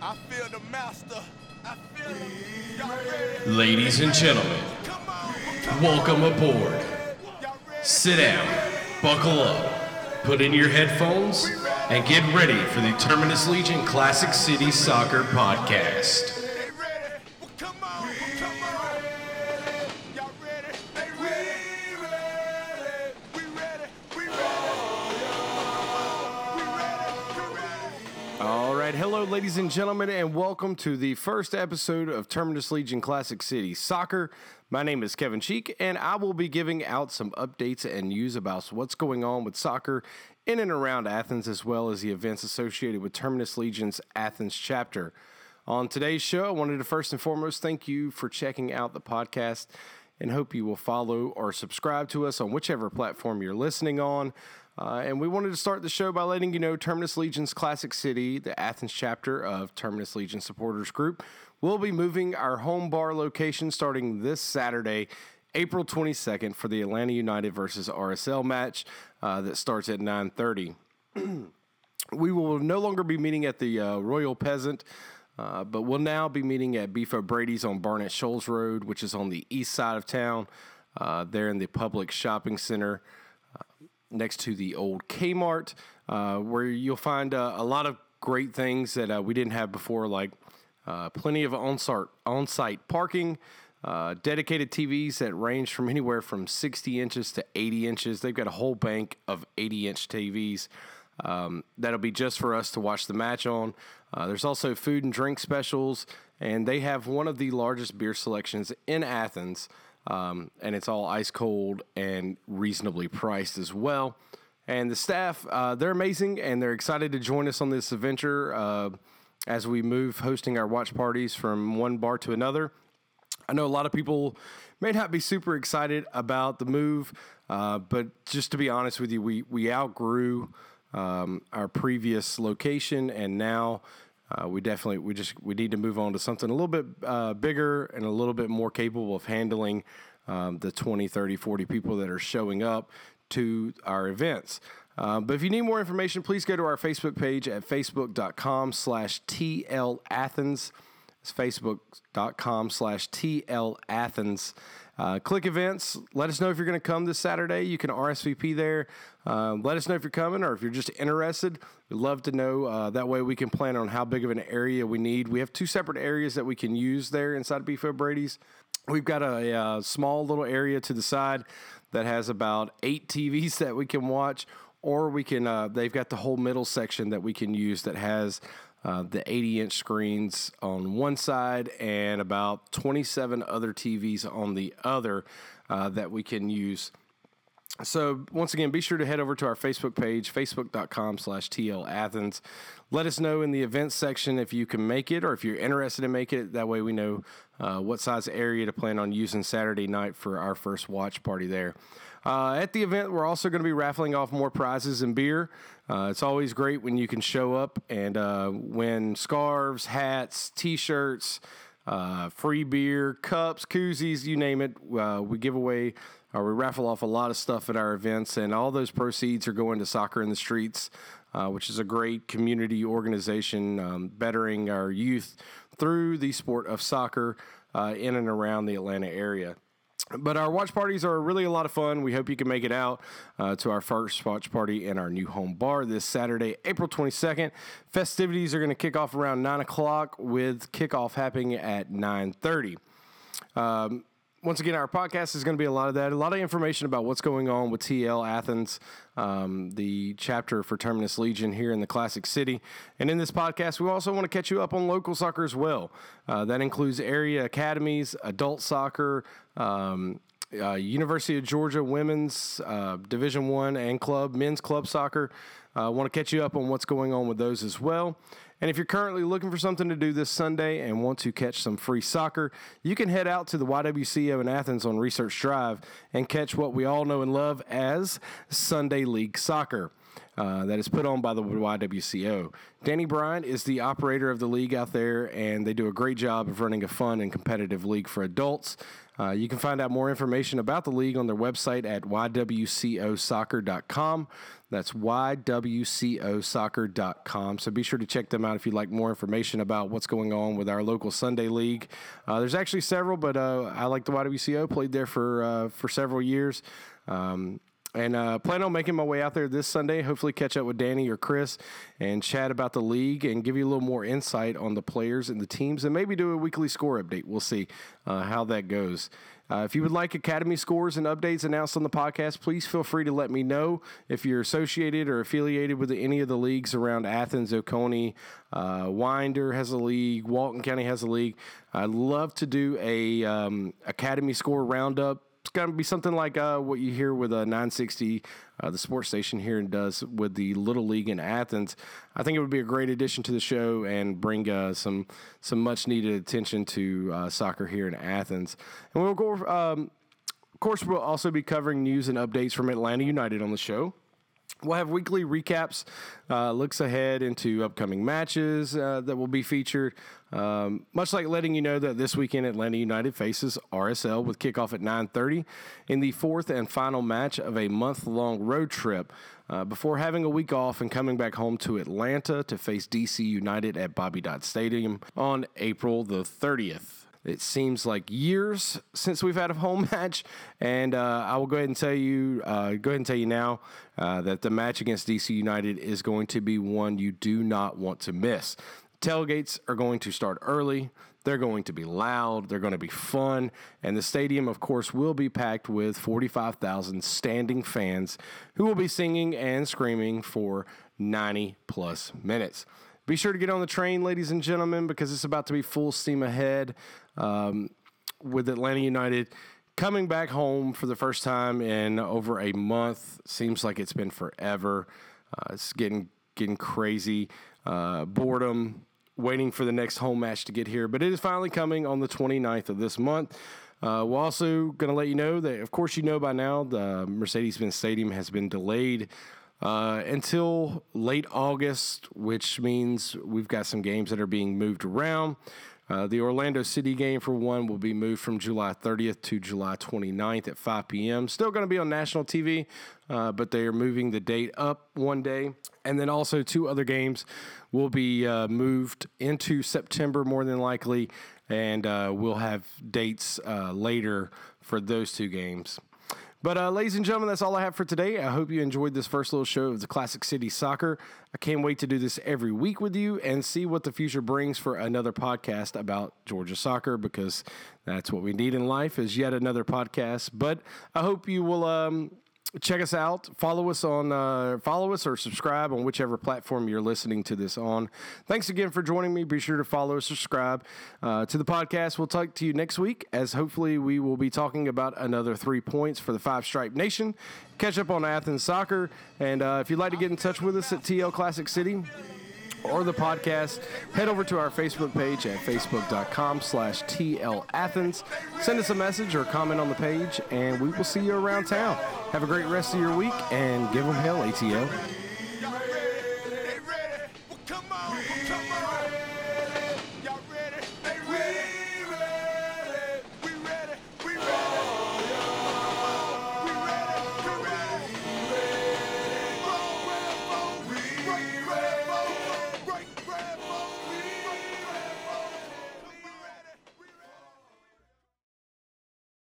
I feel the master. I feel him. Ladies and gentlemen, Come on. Come welcome aboard. Sit down, buckle up, put in your headphones, and get ready for the Terminus Legion Classic City Soccer Podcast. Hello, ladies and gentlemen, and welcome to the first episode of Terminus Legion Classic City Soccer. My name is Kevin Cheek, and I will be giving out some updates and news about what's going on with soccer in and around Athens, as well as the events associated with Terminus Legion's Athens chapter. On today's show, I wanted to first and foremost thank you for checking out the podcast and hope you will follow or subscribe to us on whichever platform you're listening on. Uh, and we wanted to start the show by letting you know Terminus Legion's Classic City, the Athens chapter of Terminus Legion Supporters Group, will be moving our home bar location starting this Saturday, April 22nd, for the Atlanta United versus RSL match uh, that starts at 9:30. We will no longer be meeting at the uh, Royal Peasant, uh, but we'll now be meeting at Beef O'Brady's on Barnett Shoals Road, which is on the east side of town, uh, there in the Publix shopping center next to the old Kmart, uh, where you'll find uh, a lot of great things that uh, we didn't have before, like uh, plenty of on-site, on-site parking, uh, dedicated TVs that range from anywhere from 60 inches to 80 inches. They've got a whole bank of 80-inch TVs um, that'll be just for us to watch the match on. Uh, there's also food and drink specials, and they have one of the largest beer selections in Athens, um, and it's all ice cold and reasonably priced as well. And the staff, uh, they're amazing, and they're excited to join us on this adventure uh, as we move hosting our watch parties from one bar to another. I know a lot of people may not be super excited about the move, uh, but just to be honest with you, we we outgrew um, our previous location, and now uh, we definitely we just we need to move on to something a little bit uh, bigger and a little bit more capable of handling um, the 20, 30, 40 people that are showing up to our events. Uh, but if you need more information, please go to our Facebook page at facebook.com slash TL Athens. It's facebook.com slash TL Athens. Uh, click events. Let us know if you're going to come this Saturday. You can RSVP there. Uh, let us know if you're coming or if you're just interested. We'd love to know. Uh, that way we can plan on how big of an area we need. We have two separate areas that we can use there inside of Beef O'Brady's. We've got a, uh small little area to the side that has about eight TVs that we can watch, or we can. Uh, they've got the whole middle section that we can use that has uh, the 80 inch screens on one side and about 27 other TVs on the other uh, that we can use. So once again, be sure to head over to our Facebook page, facebook.com slash TL Athens. Let us know in the events section if you can make it or if you're interested in making it. That way we know uh, what size area to plan on using Saturday night for our first watch party there. Uh, at the event, we're also going to be raffling off more prizes and beer. Uh, it's always great when you can show up and uh, win scarves, hats, t-shirts, uh, free beer, cups, koozies, you name it. Uh, we give away or we raffle off a lot of stuff at our events, and all those proceeds are going to Soccer in the Streets, uh, which is a great community organization um, bettering our youth through the sport of soccer uh, in and around the Atlanta area. But our watch parties are really a lot of fun. We hope you can make it out uh, to our first watch party in our new home bar this Saturday, April 22nd. Festivities are going to kick off around 9 o'clock with kickoff happening at 9.30. Um, once again, our podcast is going to be a lot of that, a lot of information about what's going on with TL Athens, um, the chapter for Terminus Legion here in the Classic City. And in this podcast, we also want to catch you up on local soccer as well. Uh, that includes area academies, adult soccer, um, uh, University of Georgia women's uh, Division One and club men's club soccer. I uh, want to catch you up on what's going on with those as well. And if you're currently looking for something to do this Sunday and want to catch some free soccer, you can head out to the YWCO in Athens on Research Drive and catch what we all know and love as Sunday League Soccer. Uh, that is put on by the YWCO. Danny Bryant is the operator of the league out there, and they do a great job of running a fun and competitive league for adults. Uh, you can find out more information about the league on their website at ywcosoccer.com. That's ywcosoccer.com. So be sure to check them out if you'd like more information about what's going on with our local Sunday league. Uh, there's actually several, but uh, I like the YWCO. Played there for uh, for several years. Um, and uh, plan on making my way out there this Sunday. Hopefully, catch up with Danny or Chris and chat about the league and give you a little more insight on the players and the teams, and maybe do a weekly score update. We'll see uh, how that goes. Uh, if you would like Academy scores and updates announced on the podcast, please feel free to let me know. If you're associated or affiliated with any of the leagues around Athens, Oconee, uh, Winder has a league, Walton County has a league. I'd love to do a um, Academy score roundup it's going to be something like uh, what you hear with a 960, uh, the sports station here, and does with the Little League in Athens. I think it would be a great addition to the show and bring uh, some some much needed attention to uh, soccer here in Athens. And we'll go. Um, of course, we'll also be covering news and updates from Atlanta United on the show. We'll have weekly recaps, uh, looks ahead into upcoming matches uh, that will be featured. Um, much like letting you know that this weekend Atlanta United faces RSL with kickoff at 9:30 in the fourth and final match of a month-long road trip. Uh, before having a week off and coming back home to Atlanta to face DC United at Bobby Dodd Stadium on April the 30th. It seems like years since we've had a home match, and uh, I will go ahead and tell you, uh, go ahead and tell you now uh, that the match against DC United is going to be one you do not want to miss. Tailgates are going to start early. They're going to be loud. They're going to be fun. And the stadium, of course, will be packed with 45,000 standing fans who will be singing and screaming for 90 plus minutes. Be sure to get on the train, ladies and gentlemen, because it's about to be full steam ahead um, with Atlanta United coming back home for the first time in over a month. Seems like it's been forever. Uh, it's getting getting crazy. Uh, boredom, waiting for the next home match to get here, but it is finally coming on the 29th of this month. Uh, we're also going to let you know that, of course, you know by now, the Mercedes Benz Stadium has been delayed uh, until late August, which means we've got some games that are being moved around. Uh, the Orlando City game, for one, will be moved from July 30th to July 29th at 5 p.m. Still going to be on national TV, uh, but they are moving the date up one day. And then also, two other games will be uh, moved into September, more than likely, and uh, we'll have dates uh, later for those two games. But, uh, ladies and gentlemen, that's all I have for today. I hope you enjoyed this first little show of the Classic City Soccer. I can't wait to do this every week with you and see what the future brings for another podcast about Georgia soccer because that's what we need in life is yet another podcast. But I hope you will um, check us out. Follow us on uh, follow us or subscribe on whichever platform you're listening to this on. Thanks again for joining me. Be sure to follow or subscribe uh, to the podcast. We'll talk to you next week as hopefully we will be talking about another three points for the five stripe nation. Catch up on athens soccer. And uh, if you'd like to get in touch with us at tl classic city or the podcast, head over to our Facebook page at facebook.com slash tlathens. Send us a message or comment on the page, and we will see you around town. Have a great rest of your week, and give them hell, ATL.